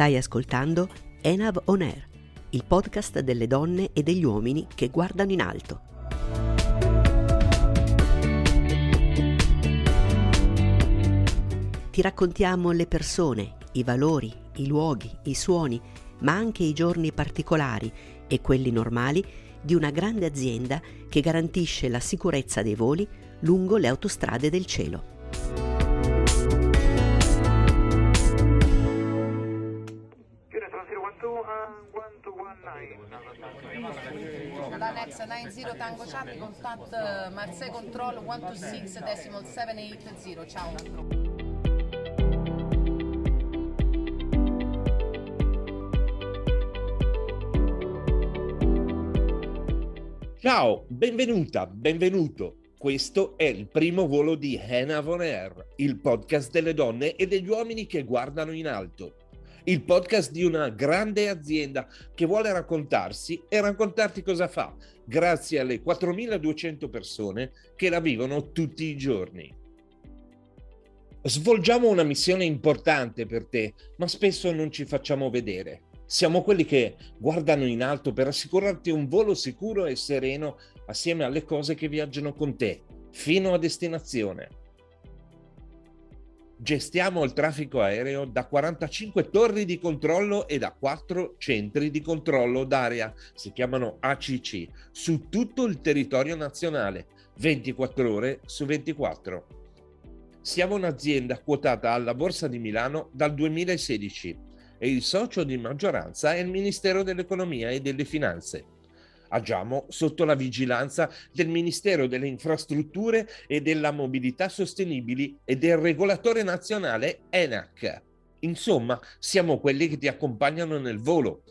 Stai ascoltando Enav On Air, il podcast delle donne e degli uomini che guardano in alto. Ti raccontiamo le persone, i valori, i luoghi, i suoni, ma anche i giorni particolari e quelli normali di una grande azienda che garantisce la sicurezza dei voli lungo le autostrade del cielo. Danex 90 Tango Charlie, contact uh, Marseille Control 126 decimal 780, ciao. Ciao, benvenuta, benvenuto. Questo è il primo volo di Hannah Von Air, il podcast delle donne e degli uomini che guardano in alto il podcast di una grande azienda che vuole raccontarsi e raccontarti cosa fa, grazie alle 4.200 persone che la vivono tutti i giorni. Svolgiamo una missione importante per te, ma spesso non ci facciamo vedere. Siamo quelli che guardano in alto per assicurarti un volo sicuro e sereno assieme alle cose che viaggiano con te, fino a destinazione. Gestiamo il traffico aereo da 45 torri di controllo e da 4 centri di controllo d'area, si chiamano ACC, su tutto il territorio nazionale, 24 ore su 24. Siamo un'azienda quotata alla Borsa di Milano dal 2016 e il socio di maggioranza è il Ministero dell'Economia e delle Finanze agiamo sotto la vigilanza del Ministero delle Infrastrutture e della Mobilità Sostenibili e del regolatore nazionale ENAC. Insomma, siamo quelli che ti accompagnano nel volo.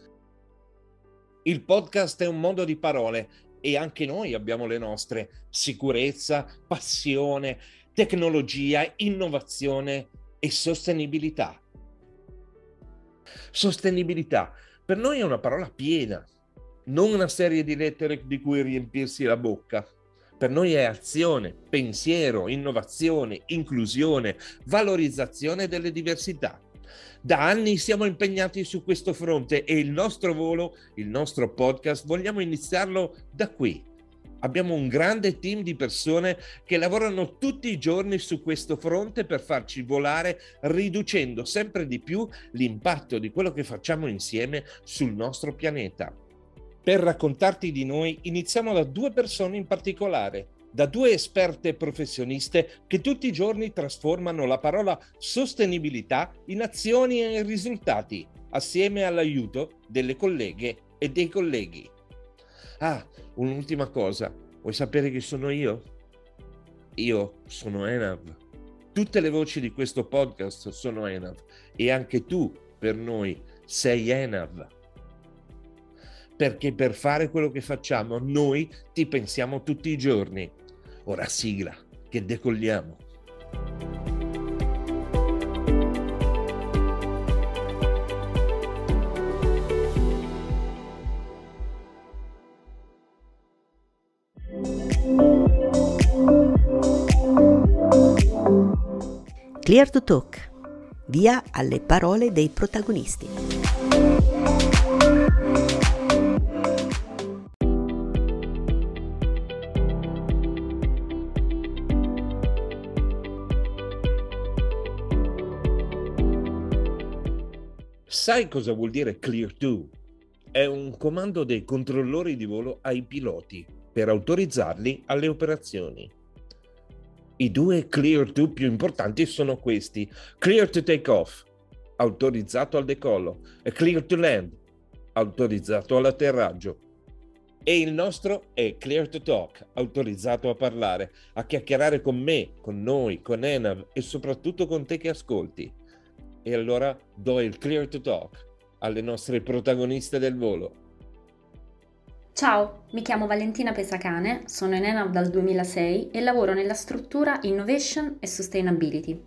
Il podcast è un mondo di parole e anche noi abbiamo le nostre. Sicurezza, passione, tecnologia, innovazione e sostenibilità. Sostenibilità per noi è una parola piena non una serie di lettere di cui riempirsi la bocca. Per noi è azione, pensiero, innovazione, inclusione, valorizzazione delle diversità. Da anni siamo impegnati su questo fronte e il nostro volo, il nostro podcast, vogliamo iniziarlo da qui. Abbiamo un grande team di persone che lavorano tutti i giorni su questo fronte per farci volare, riducendo sempre di più l'impatto di quello che facciamo insieme sul nostro pianeta per raccontarti di noi iniziamo da due persone in particolare, da due esperte professioniste che tutti i giorni trasformano la parola sostenibilità in azioni e risultati, assieme all'aiuto delle colleghe e dei colleghi. Ah, un'ultima cosa, vuoi sapere chi sono io? Io sono Enav. Tutte le voci di questo podcast sono Enav e anche tu per noi sei Enav perché per fare quello che facciamo noi ti pensiamo tutti i giorni. Ora sigla, che decolliamo. Clear to Talk. Via alle parole dei protagonisti. Sai cosa vuol dire Clear 2? È un comando dei controllori di volo ai piloti per autorizzarli alle operazioni. I due Clear 2 più importanti sono questi: Clear to take off, autorizzato al decollo, e Clear to land, autorizzato all'atterraggio. E il nostro è Clear to Talk, autorizzato a parlare, a chiacchierare con me, con noi, con Enav e soprattutto con te che ascolti. E allora do il clear to talk alle nostre protagoniste del volo. Ciao, mi chiamo Valentina Pesacane, sono in ENAV dal 2006 e lavoro nella struttura Innovation e Sustainability.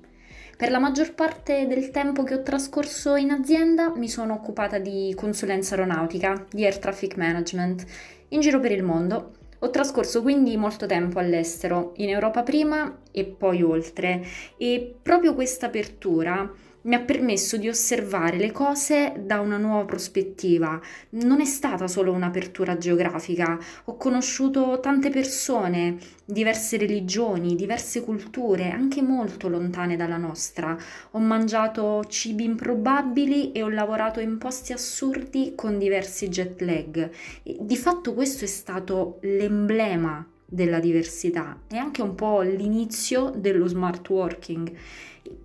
Per la maggior parte del tempo che ho trascorso in azienda mi sono occupata di consulenza aeronautica, di air traffic management, in giro per il mondo. Ho trascorso quindi molto tempo all'estero, in Europa prima e poi oltre, e proprio questa apertura mi ha permesso di osservare le cose da una nuova prospettiva. Non è stata solo un'apertura geografica, ho conosciuto tante persone, diverse religioni, diverse culture, anche molto lontane dalla nostra. Ho mangiato cibi improbabili e ho lavorato in posti assurdi con diversi jet lag. Di fatto questo è stato l'emblema della diversità e anche un po' l'inizio dello smart working.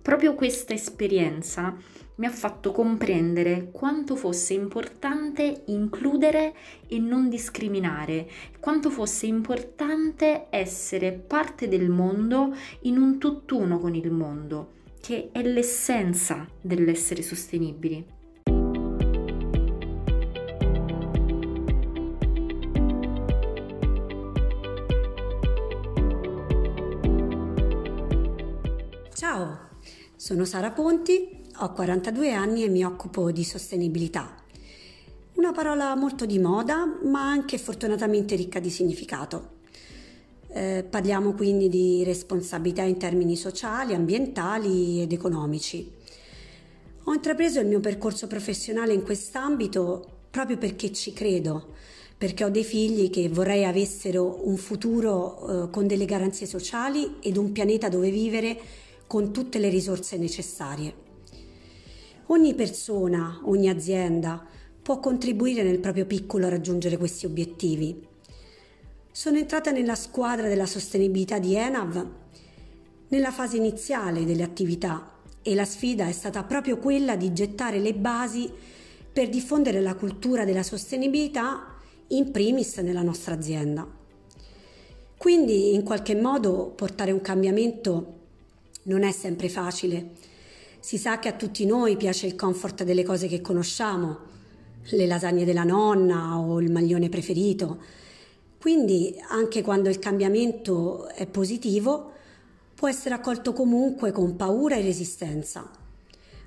Proprio questa esperienza mi ha fatto comprendere quanto fosse importante includere e non discriminare, quanto fosse importante essere parte del mondo in un tutt'uno con il mondo, che è l'essenza dell'essere sostenibili. Sono Sara Ponti, ho 42 anni e mi occupo di sostenibilità. Una parola molto di moda, ma anche fortunatamente ricca di significato. Eh, parliamo quindi di responsabilità in termini sociali, ambientali ed economici. Ho intrapreso il mio percorso professionale in quest'ambito proprio perché ci credo, perché ho dei figli che vorrei avessero un futuro eh, con delle garanzie sociali ed un pianeta dove vivere con tutte le risorse necessarie. Ogni persona, ogni azienda può contribuire nel proprio piccolo a raggiungere questi obiettivi. Sono entrata nella squadra della sostenibilità di ENAV nella fase iniziale delle attività e la sfida è stata proprio quella di gettare le basi per diffondere la cultura della sostenibilità in primis nella nostra azienda. Quindi in qualche modo portare un cambiamento non è sempre facile. Si sa che a tutti noi piace il comfort delle cose che conosciamo, le lasagne della nonna o il maglione preferito. Quindi anche quando il cambiamento è positivo, può essere accolto comunque con paura e resistenza.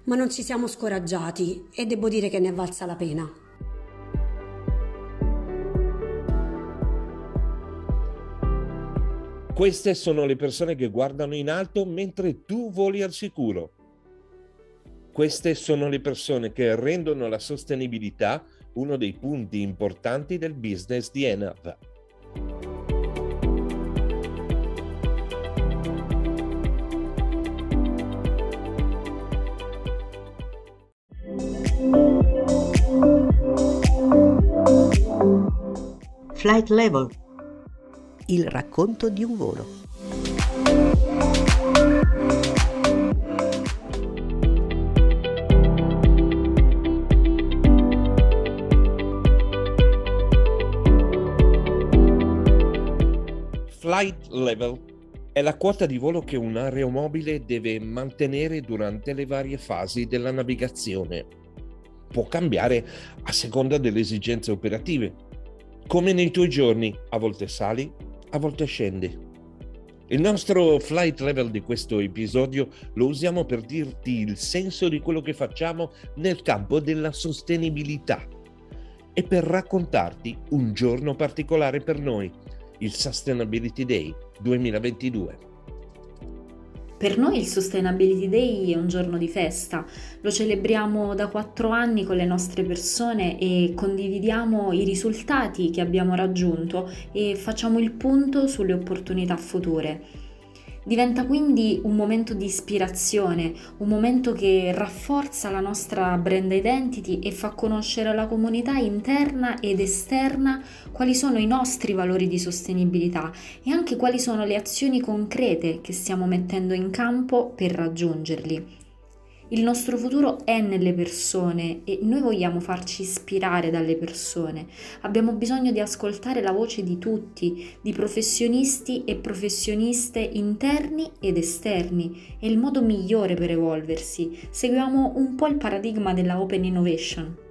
Ma non ci siamo scoraggiati e devo dire che ne è valsa la pena. Queste sono le persone che guardano in alto mentre tu voli al sicuro. Queste sono le persone che rendono la sostenibilità uno dei punti importanti del business di Enav. Flight Level il racconto di un volo. Flight level è la quota di volo che un aeromobile deve mantenere durante le varie fasi della navigazione. Può cambiare a seconda delle esigenze operative. Come nei tuoi giorni, a volte sali, a volte scende. Il nostro flight level di questo episodio lo usiamo per dirti il senso di quello che facciamo nel campo della sostenibilità e per raccontarti un giorno particolare per noi, il Sustainability Day 2022. Per noi il Sustainability Day è un giorno di festa, lo celebriamo da quattro anni con le nostre persone e condividiamo i risultati che abbiamo raggiunto e facciamo il punto sulle opportunità future. Diventa quindi un momento di ispirazione, un momento che rafforza la nostra brand identity e fa conoscere alla comunità interna ed esterna quali sono i nostri valori di sostenibilità e anche quali sono le azioni concrete che stiamo mettendo in campo per raggiungerli. Il nostro futuro è nelle persone e noi vogliamo farci ispirare dalle persone. Abbiamo bisogno di ascoltare la voce di tutti, di professionisti e professioniste interni ed esterni. È il modo migliore per evolversi. Seguiamo un po' il paradigma della Open Innovation.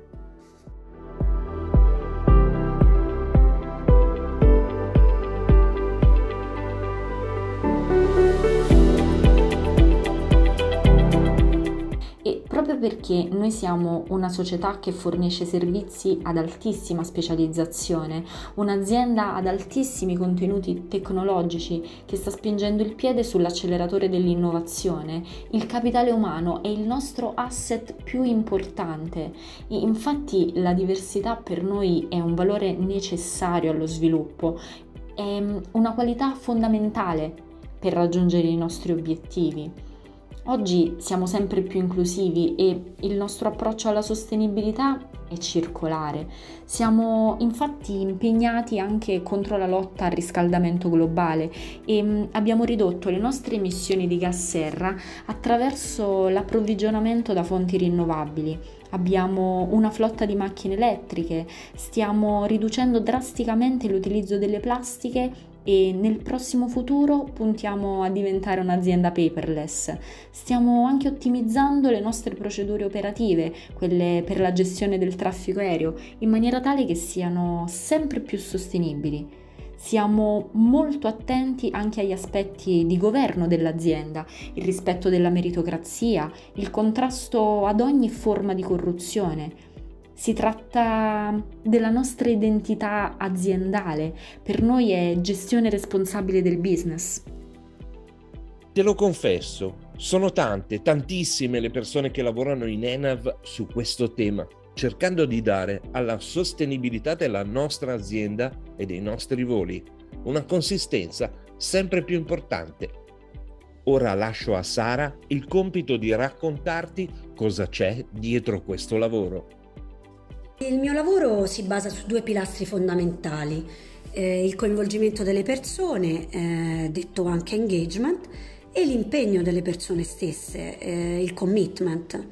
Perché noi siamo una società che fornisce servizi ad altissima specializzazione, un'azienda ad altissimi contenuti tecnologici che sta spingendo il piede sull'acceleratore dell'innovazione. Il capitale umano è il nostro asset più importante. Infatti la diversità per noi è un valore necessario allo sviluppo, è mm, una qualità fondamentale per raggiungere i nostri obiettivi. Oggi siamo sempre più inclusivi e il nostro approccio alla sostenibilità è circolare. Siamo infatti impegnati anche contro la lotta al riscaldamento globale e mm, abbiamo ridotto le nostre emissioni di gas serra attraverso l'approvvigionamento da fonti rinnovabili. Abbiamo una flotta di macchine elettriche, stiamo riducendo drasticamente l'utilizzo delle plastiche e nel prossimo futuro puntiamo a diventare un'azienda paperless. Stiamo anche ottimizzando le nostre procedure operative, quelle per la gestione del traffico aereo, in maniera tale che siano sempre più sostenibili. Siamo molto attenti anche agli aspetti di governo dell'azienda, il rispetto della meritocrazia, il contrasto ad ogni forma di corruzione, si tratta della nostra identità aziendale, per noi è gestione responsabile del business. Te lo confesso, sono tante, tantissime le persone che lavorano in Enav su questo tema, cercando di dare alla sostenibilità della nostra azienda e dei nostri voli una consistenza sempre più importante. Ora lascio a Sara il compito di raccontarti cosa c'è dietro questo lavoro. Il mio lavoro si basa su due pilastri fondamentali, eh, il coinvolgimento delle persone, eh, detto anche engagement, e l'impegno delle persone stesse, eh, il commitment.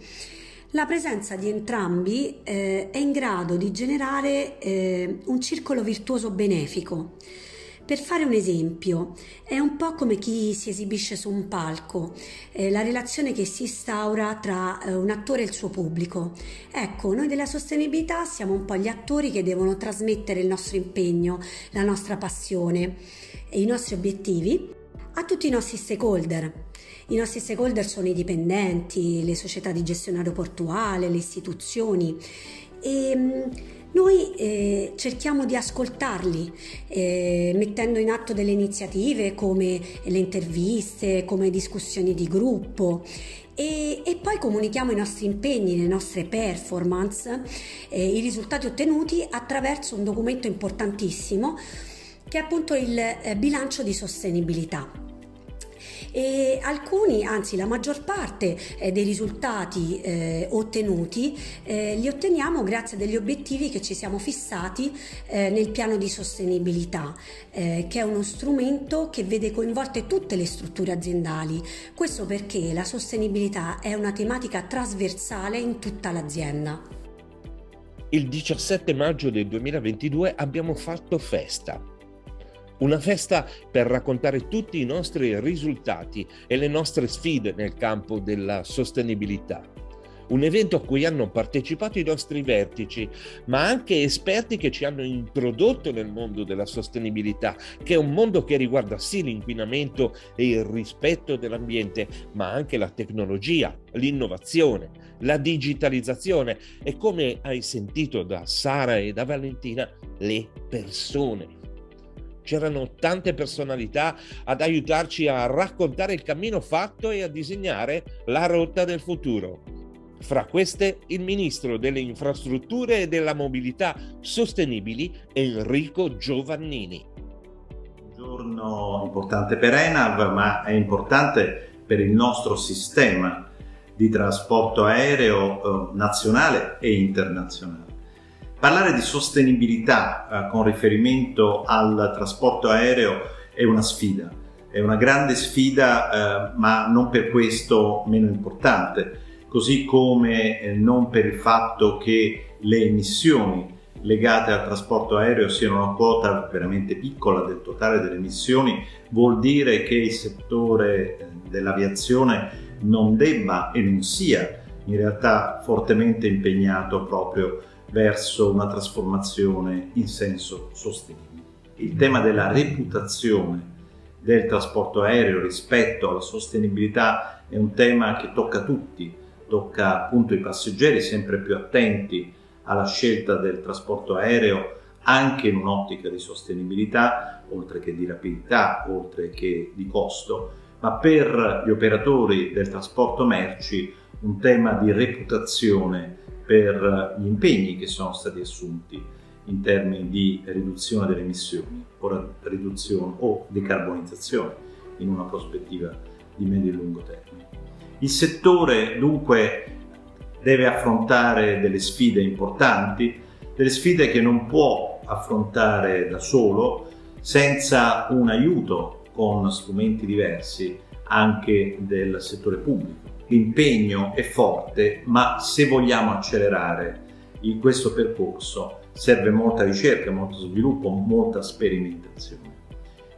La presenza di entrambi eh, è in grado di generare eh, un circolo virtuoso benefico per fare un esempio, è un po' come chi si esibisce su un palco, eh, la relazione che si instaura tra eh, un attore e il suo pubblico. Ecco, noi della sostenibilità siamo un po' gli attori che devono trasmettere il nostro impegno, la nostra passione e i nostri obiettivi a tutti i nostri stakeholder. I nostri stakeholder sono i dipendenti, le società di gestione aeroportuale, le istituzioni e mm, noi eh, cerchiamo di ascoltarli eh, mettendo in atto delle iniziative come le interviste, come discussioni di gruppo. E, e, poi comunichiamo i nostri impegni, le nostre performance, eh, i risultati ottenuti attraverso un documento importantissimo che è appunto il eh, bilancio di sostenibilità e alcuni, anzi la maggior parte eh, dei risultati eh, ottenuti eh, li otteniamo grazie a degli obiettivi che ci siamo fissati eh, nel piano di sostenibilità, eh, che è uno strumento che vede coinvolte tutte le strutture aziendali. Questo perché la sostenibilità è una tematica trasversale in tutta l'azienda. Il 17 maggio del 2022 abbiamo fatto festa una festa per raccontare tutti i nostri risultati e le nostre sfide nel campo della sostenibilità. Un evento a cui hanno partecipato i nostri vertici, ma anche esperti che ci hanno introdotto nel mondo della sostenibilità, che è un mondo che riguarda sì l'inquinamento e il rispetto dell'ambiente, ma anche la tecnologia, l'innovazione, la digitalizzazione e come hai sentito da Sara e da Valentina, le persone c'erano tante personalità ad aiutarci a raccontare il cammino fatto e a disegnare la rotta del futuro. Fra queste il ministro delle infrastrutture e della mobilità sostenibili Enrico Giovannini. Un giorno importante per Enav, ma è importante per il nostro sistema di trasporto aereo eh, nazionale e internazionale. Parlare di sostenibilità eh, con riferimento al trasporto aereo è una sfida, è una grande sfida, eh, ma non per questo meno importante, così come eh, non per il fatto che le emissioni legate al trasporto aereo siano una quota veramente piccola del totale delle emissioni, vuol dire che il settore eh, dell'aviazione non debba e non sia in realtà fortemente impegnato proprio verso una trasformazione in senso sostenibile. Il tema della reputazione del trasporto aereo rispetto alla sostenibilità è un tema che tocca tutti tocca appunto i passeggeri sempre più attenti alla scelta del trasporto aereo anche in un'ottica di sostenibilità, oltre che di rapidità, oltre che di costo, ma per gli operatori del trasporto merci un tema di reputazione per gli impegni che sono stati assunti in termini di riduzione delle emissioni o, riduzione, o decarbonizzazione in una prospettiva di medio e lungo termine. Il settore dunque deve affrontare delle sfide importanti, delle sfide che non può affrontare da solo senza un aiuto con strumenti diversi anche del settore pubblico. L'impegno è forte, ma se vogliamo accelerare in questo percorso serve molta ricerca, molto sviluppo, molta sperimentazione.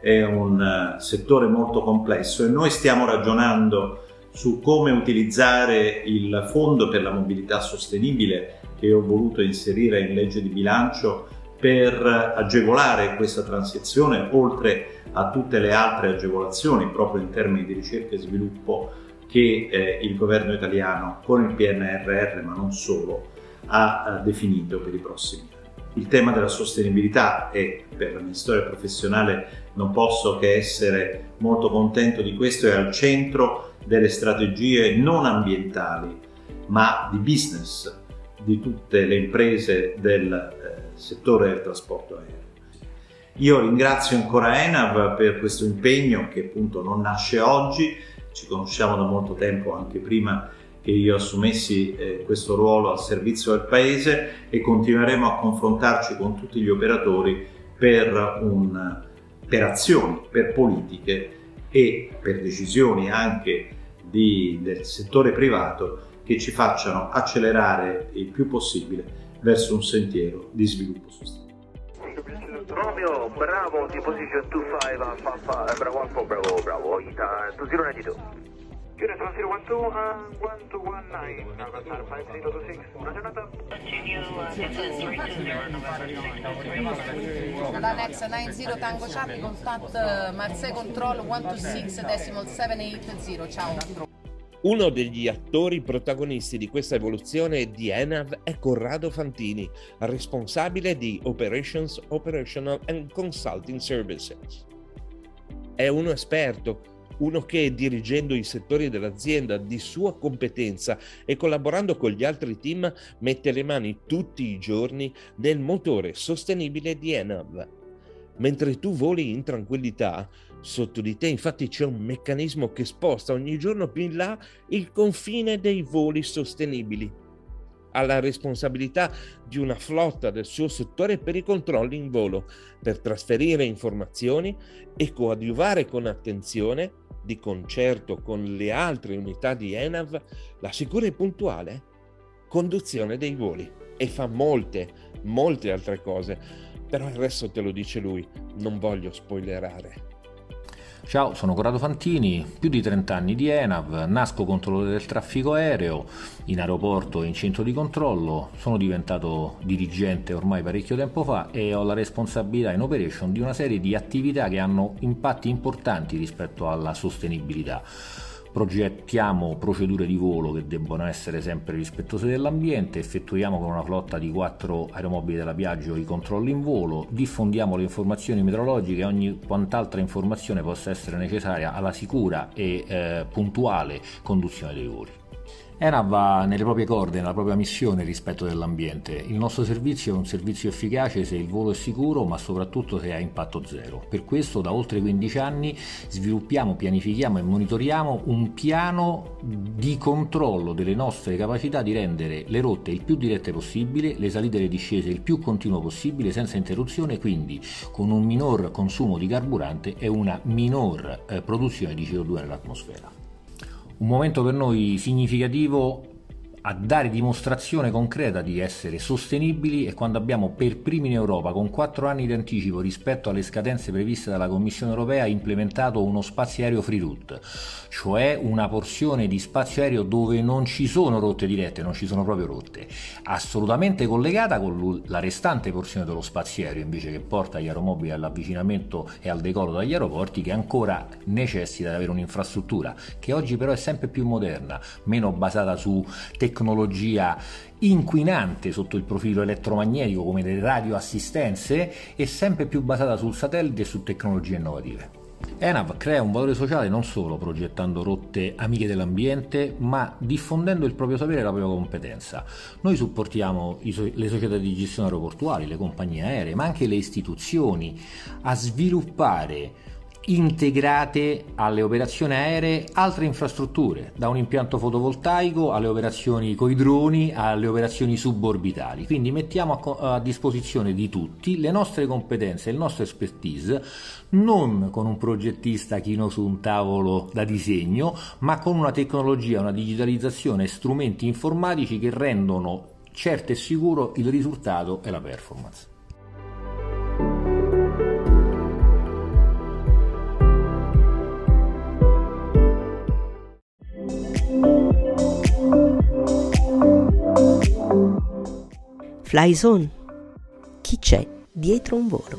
È un eh, settore molto complesso e noi stiamo ragionando su come utilizzare il Fondo per la mobilità sostenibile che ho voluto inserire in legge di bilancio per agevolare questa transizione, oltre a tutte le altre agevolazioni proprio in termini di ricerca e sviluppo che eh, il governo italiano con il PNRR, ma non solo, ha eh, definito per i prossimi anni. Il tema della sostenibilità e per la mia storia professionale non posso che essere molto contento di questo, è al centro delle strategie non ambientali ma di business di tutte le imprese del eh, settore del trasporto aereo. Io ringrazio ancora Enav per questo impegno che appunto non nasce oggi, ci conosciamo da molto tempo anche prima che io assumessi eh, questo ruolo al servizio del Paese e continueremo a confrontarci con tutti gli operatori per, un, per azioni, per politiche e per decisioni anche di, del settore privato che ci facciano accelerare il più possibile verso un sentiero di sviluppo sostenibile. Romeo, bravo, di position 25, Alpha, Alpha, bravo, Alpha, bravo, bravo, Ita, 2092. Unit 1012, uh, 1219, Avatar 5026, buona giornata. Annex 90 Tango Charlie, contact Marseille Control 126 decimal 780, ciao. Uno degli attori protagonisti di questa evoluzione di ENAV è Corrado Fantini, responsabile di Operations, Operational and Consulting Services. È uno esperto, uno che dirigendo i settori dell'azienda di sua competenza e collaborando con gli altri team mette le mani tutti i giorni nel motore sostenibile di Enav. Mentre tu voli in tranquillità, sotto di te. Infatti c'è un meccanismo che sposta ogni giorno più in là il confine dei voli sostenibili ha la responsabilità di una flotta del suo settore per i controlli in volo, per trasferire informazioni e coadiuvare con attenzione di concerto con le altre unità di ENAV la sicura e puntuale conduzione dei voli. E fa molte, molte altre cose, però il resto te lo dice lui, non voglio spoilerare. Ciao, sono Corrado Fantini, più di 30 anni di ENAV, nasco controllore del traffico aereo, in aeroporto e in centro di controllo, sono diventato dirigente ormai parecchio tempo fa e ho la responsabilità in operation di una serie di attività che hanno impatti importanti rispetto alla sostenibilità progettiamo procedure di volo che debbono essere sempre rispettose dell'ambiente, effettuiamo con una flotta di 4 aeromobili della Piaggio i controlli in volo, diffondiamo le informazioni meteorologiche e ogni quant'altra informazione possa essere necessaria alla sicura e eh, puntuale conduzione dei voli. ENA va nelle proprie corde, nella propria missione rispetto dell'ambiente. Il nostro servizio è un servizio efficace se il volo è sicuro, ma soprattutto se ha impatto zero. Per questo da oltre 15 anni sviluppiamo, pianifichiamo e monitoriamo un piano di controllo delle nostre capacità di rendere le rotte il più dirette possibile, le salite e le discese il più continuo possibile, senza interruzione, quindi con un minor consumo di carburante e una minor eh, produzione di CO2 nell'atmosfera. Un momento per noi significativo a dare dimostrazione concreta di essere sostenibili è quando abbiamo per primi in Europa, con quattro anni di anticipo rispetto alle scadenze previste dalla Commissione europea, implementato uno spazio aereo free route, cioè una porzione di spazio aereo dove non ci sono rotte dirette, non ci sono proprio rotte, assolutamente collegata con la restante porzione dello spazio aereo invece che porta gli aeromobili all'avvicinamento e al decollo dagli aeroporti che ancora necessita di avere un'infrastruttura che oggi però è sempre più moderna, meno basata su tecnologie tecnologia inquinante sotto il profilo elettromagnetico come le radioassistenze e sempre più basata sul satellite e su tecnologie innovative. ENAV crea un valore sociale non solo progettando rotte amiche dell'ambiente, ma diffondendo il proprio sapere e la propria competenza. Noi supportiamo le società di gestione aeroportuali, le compagnie aeree, ma anche le istituzioni a sviluppare integrate alle operazioni aeree altre infrastrutture, da un impianto fotovoltaico alle operazioni coi droni, alle operazioni suborbitali. Quindi mettiamo a, a disposizione di tutti le nostre competenze, il nostro expertise, non con un progettista chino su un tavolo da disegno, ma con una tecnologia, una digitalizzazione e strumenti informatici che rendono certo e sicuro il risultato e la performance. Fly Zone. Chi c'è dietro un volo?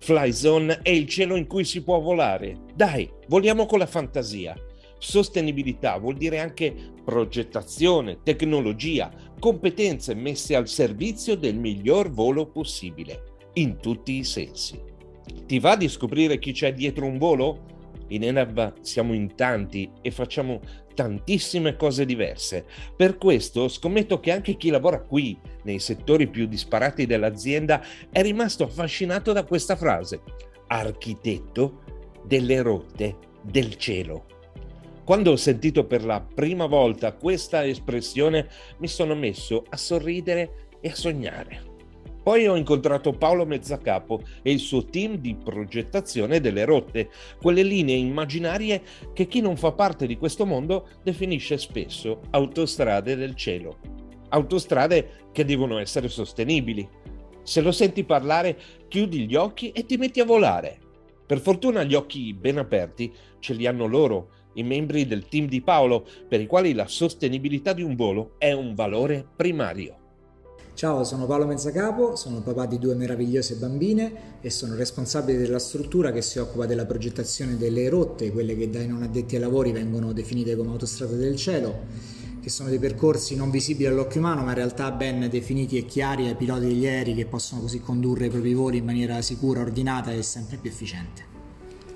Fly Zone è il cielo in cui si può volare. Dai, voliamo con la fantasia. Sostenibilità vuol dire anche progettazione, tecnologia, competenze messe al servizio del miglior volo possibile, in tutti i sensi. Ti va di scoprire chi c'è dietro un volo? In Enab siamo in tanti e facciamo tantissime cose diverse. Per questo scommetto che anche chi lavora qui, nei settori più disparati dell'azienda, è rimasto affascinato da questa frase. Architetto delle rotte del cielo. Quando ho sentito per la prima volta questa espressione mi sono messo a sorridere e a sognare. Poi ho incontrato Paolo Mezzacapo e il suo team di progettazione delle rotte, quelle linee immaginarie che chi non fa parte di questo mondo definisce spesso autostrade del cielo. Autostrade che devono essere sostenibili. Se lo senti parlare, chiudi gli occhi e ti metti a volare. Per fortuna gli occhi ben aperti ce li hanno loro i membri del team di Paolo, per i quali la sostenibilità di un volo è un valore primario. Ciao, sono Paolo Mezzacapo, sono papà di due meravigliose bambine e sono responsabile della struttura che si occupa della progettazione delle rotte, quelle che dai non addetti ai lavori vengono definite come autostrade del cielo, che sono dei percorsi non visibili all'occhio umano ma in realtà ben definiti e chiari ai piloti degli aerei che possono così condurre i propri voli in maniera sicura, ordinata e sempre più efficiente.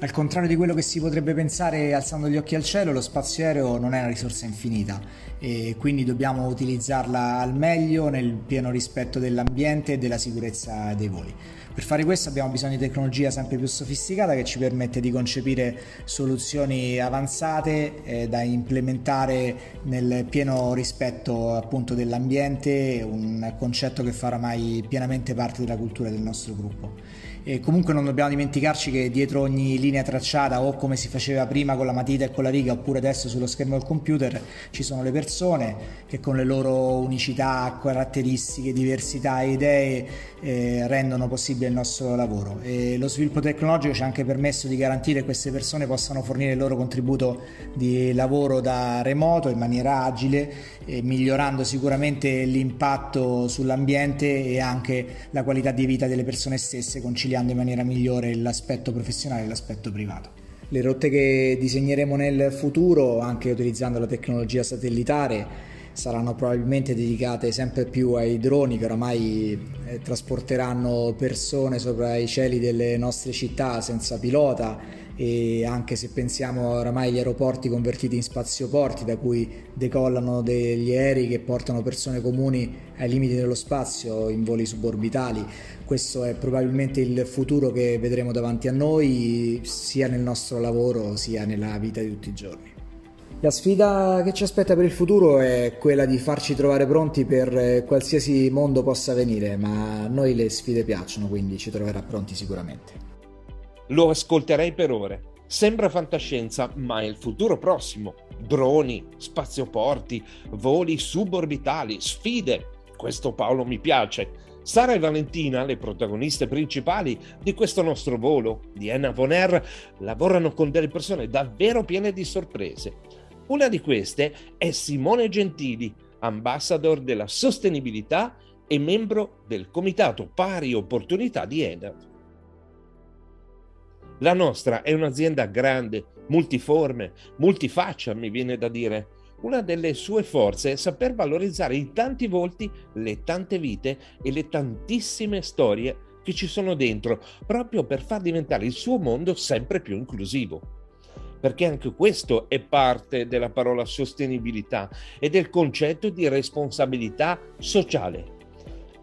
Al contrario di quello che si potrebbe pensare alzando gli occhi al cielo, lo spazio aereo non è una risorsa infinita e quindi dobbiamo utilizzarla al meglio nel pieno rispetto dell'ambiente e della sicurezza dei voli. Per fare questo abbiamo bisogno di tecnologia sempre più sofisticata che ci permette di concepire soluzioni avanzate eh, da implementare nel pieno rispetto appunto dell'ambiente, un concetto che farà mai pienamente parte della cultura del nostro gruppo. E comunque non dobbiamo dimenticarci che dietro ogni linea tracciata o come si faceva prima con la matita e con la riga oppure adesso sullo schermo del computer ci sono le persone che con le loro unicità, caratteristiche, diversità e idee eh, rendono possibile il nostro lavoro. E lo sviluppo tecnologico ci ha anche permesso di garantire che queste persone possano fornire il loro contributo di lavoro da remoto in maniera agile, eh, migliorando sicuramente l'impatto sull'ambiente e anche la qualità di vita delle persone stesse, conciliando conciliando in maniera migliore l'aspetto professionale e l'aspetto privato. Le rotte che disegneremo nel futuro, anche utilizzando la tecnologia satellitare, saranno probabilmente dedicate sempre più ai droni che oramai eh, trasporteranno persone sopra i cieli delle nostre città senza pilota e anche se pensiamo oramai agli aeroporti convertiti in spazioporti da cui decollano degli aerei che portano persone comuni ai limiti dello spazio in voli suborbitali, questo è probabilmente il futuro che vedremo davanti a noi sia nel nostro lavoro sia nella vita di tutti i giorni. La sfida che ci aspetta per il futuro è quella di farci trovare pronti per qualsiasi mondo possa venire, ma a noi le sfide piacciono, quindi ci troverà pronti sicuramente. Lo ascolterei per ore. Sembra fantascienza, ma è il futuro prossimo. Droni, spazioporti, voli suborbitali, sfide. Questo Paolo mi piace. Sara e Valentina, le protagoniste principali di questo nostro volo di Enna Von Air, lavorano con delle persone davvero piene di sorprese. Una di queste è Simone Gentili, ambassador della sostenibilità e membro del Comitato Pari Opportunità di ENAV. La nostra è un'azienda grande, multiforme, multifaccia, mi viene da dire. Una delle sue forze è saper valorizzare i tanti volti, le tante vite e le tantissime storie che ci sono dentro, proprio per far diventare il suo mondo sempre più inclusivo perché anche questo è parte della parola sostenibilità e del concetto di responsabilità sociale.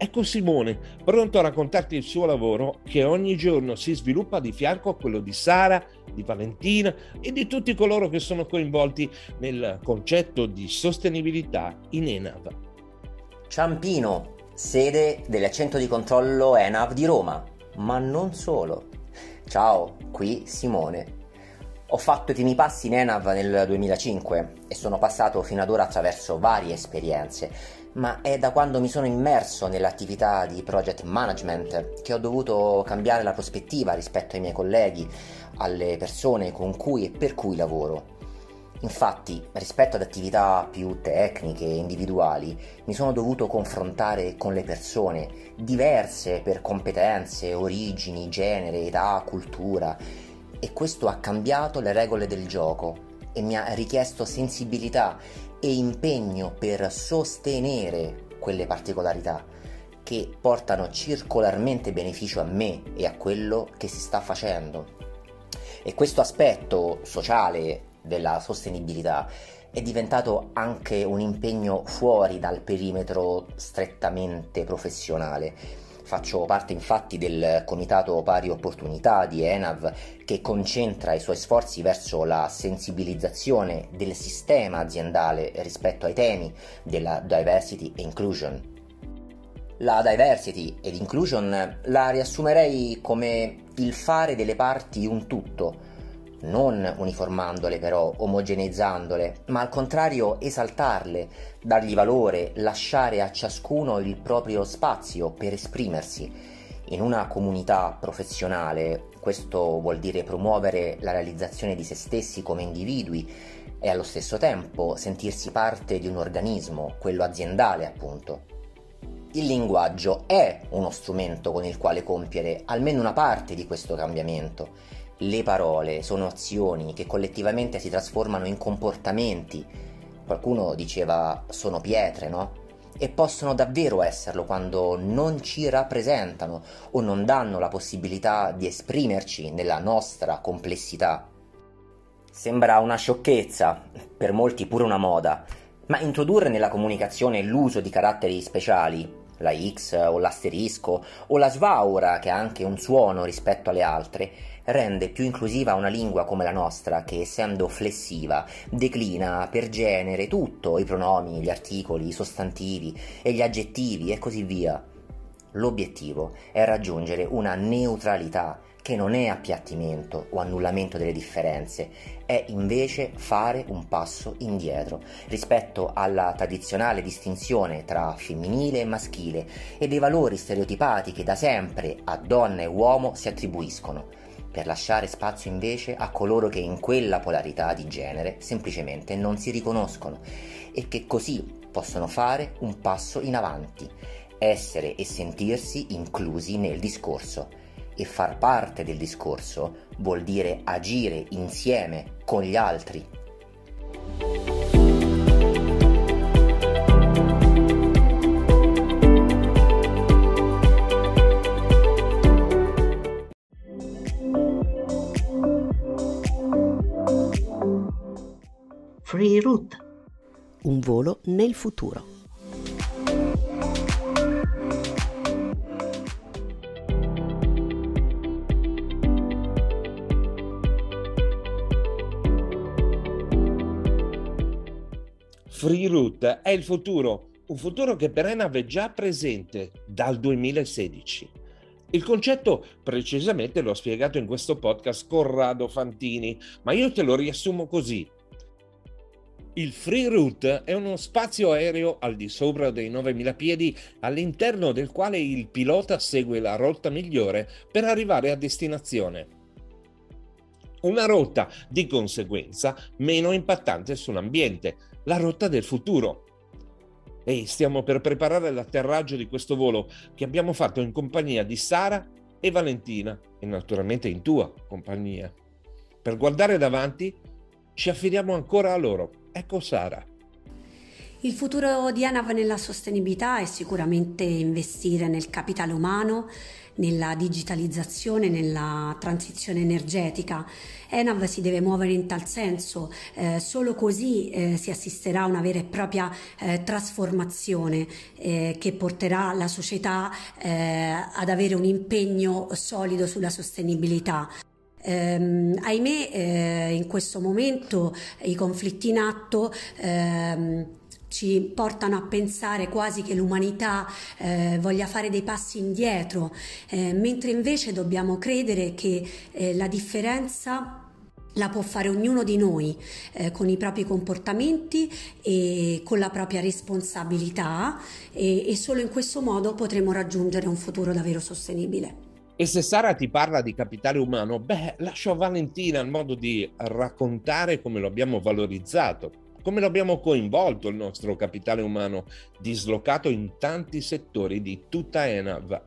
Ecco Simone, pronto a raccontarti il suo lavoro che ogni giorno si sviluppa di fianco a quello di Sara, di Valentina e di tutti coloro che sono coinvolti nel concetto di sostenibilità in ENAV. Ciampino, sede del centro di controllo ENAV di Roma, ma non solo. Ciao, qui Simone, ho fatto i primi passi in ENAV nel 2005 e sono passato fino ad ora attraverso varie esperienze, ma è da quando mi sono immerso nell'attività di project management che ho dovuto cambiare la prospettiva rispetto ai miei colleghi, alle persone con cui e per cui lavoro. Infatti, rispetto ad attività più tecniche e individuali, mi sono dovuto confrontare con le persone, diverse per competenze, origini, genere, età, cultura, e questo ha cambiato le regole del gioco e mi ha richiesto sensibilità e impegno per sostenere quelle particolarità che portano circolarmente beneficio a me e a quello che si sta facendo. E questo aspetto sociale della sostenibilità è diventato anche un impegno fuori dal perimetro strettamente professionale Faccio parte infatti del Comitato Pari Opportunità di ENAV che concentra i suoi sforzi verso la sensibilizzazione del sistema aziendale rispetto ai temi della diversity e inclusion. La diversity ed inclusion la riassumerei come il fare delle parti un tutto, non uniformandole però, omogeneizzandole, ma al contrario esaltarle, dargli valore, lasciare a ciascuno il proprio spazio per esprimersi. In una comunità professionale questo vuol dire promuovere la realizzazione di se stessi come individui e allo stesso tempo sentirsi parte di un organismo, quello aziendale appunto. Il linguaggio è uno strumento con il quale compiere almeno una parte di questo cambiamento le parole sono azioni che collettivamente si trasformano in comportamenti. Qualcuno diceva sono pietre, no? E possono davvero esserlo quando non ci rappresentano o non danno la possibilità di esprimerci nella nostra complessità. Sembra una sciocchezza, per molti pure una moda, ma introdurre nella comunicazione l'uso di caratteri speciali, la X o l'asterisco o la svaura che ha anche un suono rispetto alle altre, rende più inclusiva una lingua come la nostra che, essendo flessiva, declina per genere tutto, i pronomi, gli articoli, i sostantivi e gli aggettivi e così via. L'obiettivo è raggiungere una neutralità che non è appiattimento o annullamento delle differenze, è invece fare un passo indietro rispetto alla tradizionale distinzione tra femminile e maschile e dei valori stereotipati che da sempre a donna e uomo si attribuiscono per lasciare spazio invece a coloro che in quella polarità di genere semplicemente non si riconoscono e che così possono fare un passo in avanti, essere e sentirsi inclusi nel discorso. E far parte del discorso vuol dire agire insieme con gli altri Free Route, un volo nel futuro. Free Route è il futuro, un futuro che per Enav è già presente dal 2016. Il concetto precisamente l'ho spiegato in questo podcast Corrado Fantini, ma io te lo riassumo così. Il free route è uno spazio aereo al di sopra dei 9.000 piedi all'interno del quale il pilota segue la rotta migliore per arrivare a destinazione. Una rotta di conseguenza meno impattante sull'ambiente, la rotta del futuro. E stiamo per preparare l'atterraggio di questo volo che abbiamo fatto in compagnia di Sara e Valentina e naturalmente in tua compagnia. Per guardare davanti ci affidiamo ancora a loro. Ecco Sara. Il futuro di Anav nella sostenibilità è sicuramente investire nel capitale umano, nella digitalizzazione, nella transizione energetica. Enav si deve muovere in tal senso, eh, solo così eh, si assisterà a una vera e propria eh, trasformazione eh, che porterà la società eh, ad avere un impegno solido sulla sostenibilità. Eh, ahimè, eh, in questo momento i conflitti in atto ehm, ci portano a pensare quasi che l'umanità eh, voglia fare dei passi indietro, eh, mentre invece dobbiamo credere che eh, la differenza la può fare ognuno di noi eh, con i propri comportamenti e con la propria responsabilità e, e solo in questo modo potremo raggiungere un futuro davvero sostenibile. E se Sara ti parla di capitale umano, beh, lascio a Valentina il modo di raccontare come lo abbiamo valorizzato, come lo abbiamo coinvolto il nostro capitale umano, dislocato in tanti settori di tutta Enav.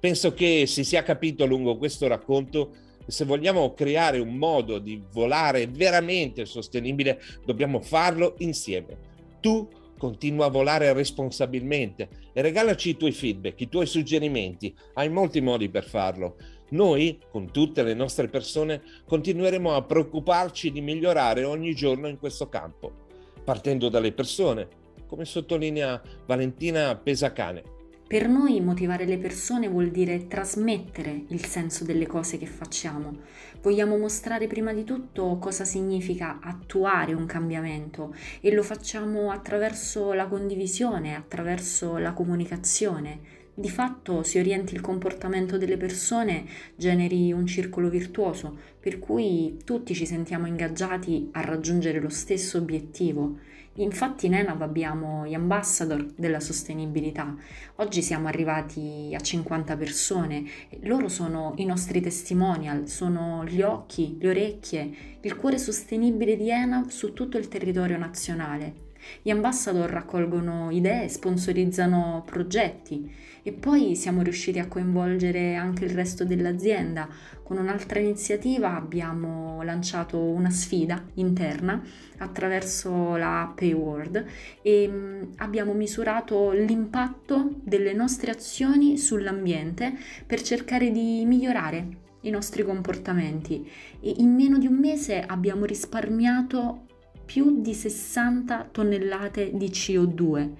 Penso che si sia capito lungo questo racconto se vogliamo creare un modo di volare veramente sostenibile, dobbiamo farlo insieme. Tu Continua a volare responsabilmente e regalaci i tuoi feedback, i tuoi suggerimenti. Hai molti modi per farlo. Noi, con tutte le nostre persone, continueremo a preoccuparci di migliorare ogni giorno in questo campo, partendo dalle persone, come sottolinea Valentina Pesacane. Per noi motivare le persone vuol dire trasmettere il senso delle cose che facciamo. Vogliamo mostrare prima di tutto cosa significa attuare un cambiamento e lo facciamo attraverso la condivisione, attraverso la comunicazione. Di fatto si orienti il comportamento delle persone, generi un circolo virtuoso, per cui tutti ci sentiamo ingaggiati a raggiungere lo stesso obiettivo. Infatti in ENAV abbiamo gli ambassador della sostenibilità. Oggi siamo arrivati a 50 persone. Loro sono i nostri testimonial, sono gli occhi, le orecchie, il cuore sostenibile di ENAV su tutto il territorio nazionale. Gli ambassador raccolgono idee, sponsorizzano progetti e poi siamo riusciti a coinvolgere anche il resto dell'azienda. Con un'altra iniziativa abbiamo lanciato una sfida interna attraverso la Payword e mm, abbiamo misurato l'impatto delle nostre azioni sull'ambiente per cercare di migliorare i nostri comportamenti e in meno di un mese abbiamo risparmiato più di 60 tonnellate di CO2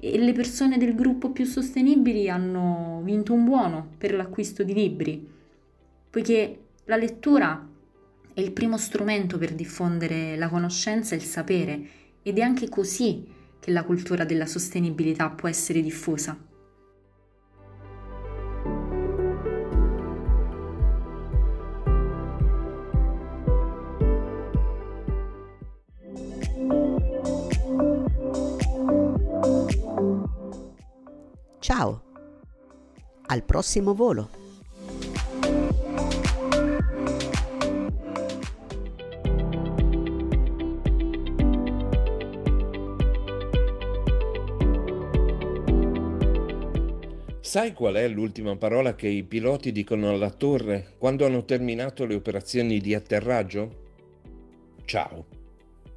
e le persone del gruppo più sostenibili hanno vinto un buono per l'acquisto di libri, poiché la lettura è il primo strumento per diffondere la conoscenza e il sapere ed è anche così che la cultura della sostenibilità può essere diffusa. Ciao, al prossimo volo. Sai qual è l'ultima parola che i piloti dicono alla torre quando hanno terminato le operazioni di atterraggio? Ciao.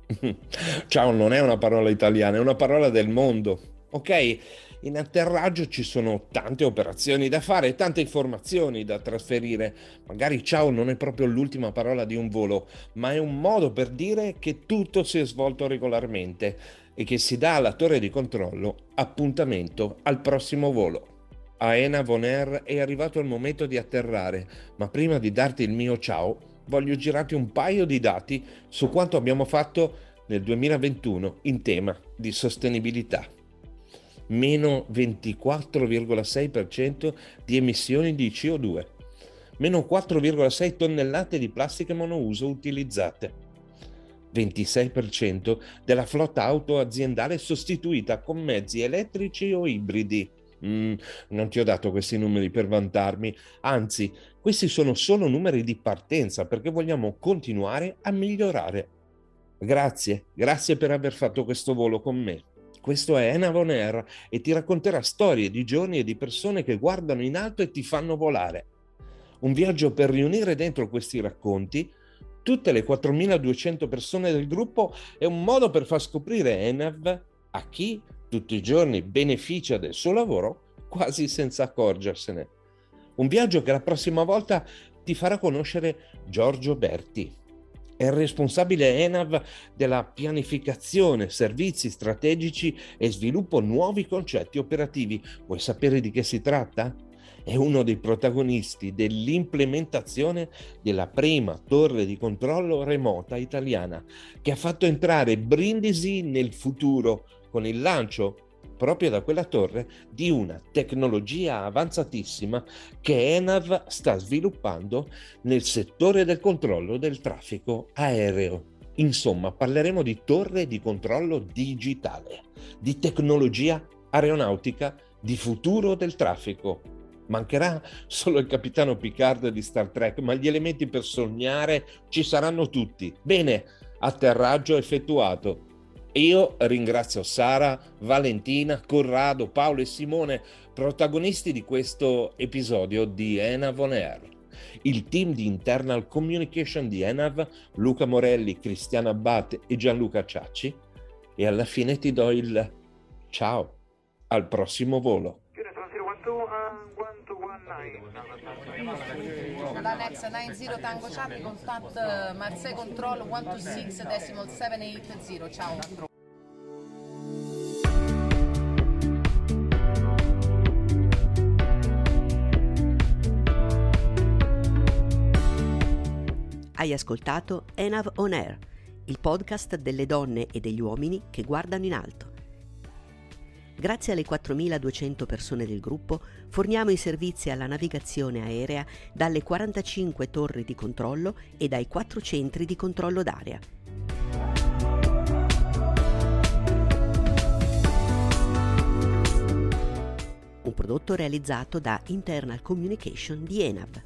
Ciao non è una parola italiana, è una parola del mondo. Ok? in atterraggio ci sono tante operazioni da fare, tante informazioni da trasferire. Magari ciao non è proprio l'ultima parola di un volo, ma è un modo per dire che tutto si è svolto regolarmente e che si dà alla torre di controllo appuntamento al prossimo volo. A Ena Voner è arrivato il momento di atterrare, ma prima di darti il mio ciao voglio girarti un paio di dati su quanto abbiamo fatto nel 2021 in tema di sostenibilità. Meno 24,6% di emissioni di CO2, meno 4,6 tonnellate di plastica monouso utilizzate. 26% della flotta auto aziendale sostituita con mezzi elettrici o ibridi. Mm, non ti ho dato questi numeri per vantarmi, anzi, questi sono solo numeri di partenza perché vogliamo continuare a migliorare. Grazie, grazie per aver fatto questo volo con me. Questo è Ena Von Air e ti racconterà storie di giorni e di persone che guardano in alto e ti fanno volare. Un viaggio per riunire dentro questi racconti tutte le 4.200 persone del gruppo è un modo per far scoprire Enav a chi tutti i giorni beneficia del suo lavoro quasi senza accorgersene. Un viaggio che la prossima volta ti farà conoscere Giorgio Berti. È il responsabile ENAV della pianificazione, servizi strategici e sviluppo nuovi concetti operativi. Vuoi sapere di che si tratta? È uno dei protagonisti dell'implementazione della prima torre di controllo remota italiana, che ha fatto entrare Brindisi nel futuro con il lancio proprio da quella torre di una tecnologia avanzatissima che Enav sta sviluppando nel settore del controllo del traffico aereo. Insomma, parleremo di torre di controllo digitale, di tecnologia aeronautica, di futuro del traffico. Mancherà solo il capitano Picard di Star Trek, ma gli elementi per sognare ci saranno tutti. Bene, atterraggio effettuato. Io ringrazio Sara, Valentina, Corrado, Paolo e Simone, protagonisti di questo episodio di Enav On Air. Il team di internal communication di Enav, Luca Morelli, Cristiana Abbat e Gianluca Ciacci. E alla fine ti do il ciao, al prossimo volo. Danex 90 Tango Charlie, contact Marseille Control 126 decimal 780, ciao. Hai ascoltato Enav On Air, il podcast delle donne e degli uomini che guardano in alto. Grazie alle 4.200 persone del gruppo forniamo i servizi alla navigazione aerea dalle 45 torri di controllo e dai 4 centri di controllo d'aria. Un prodotto realizzato da Internal Communication di ENAV.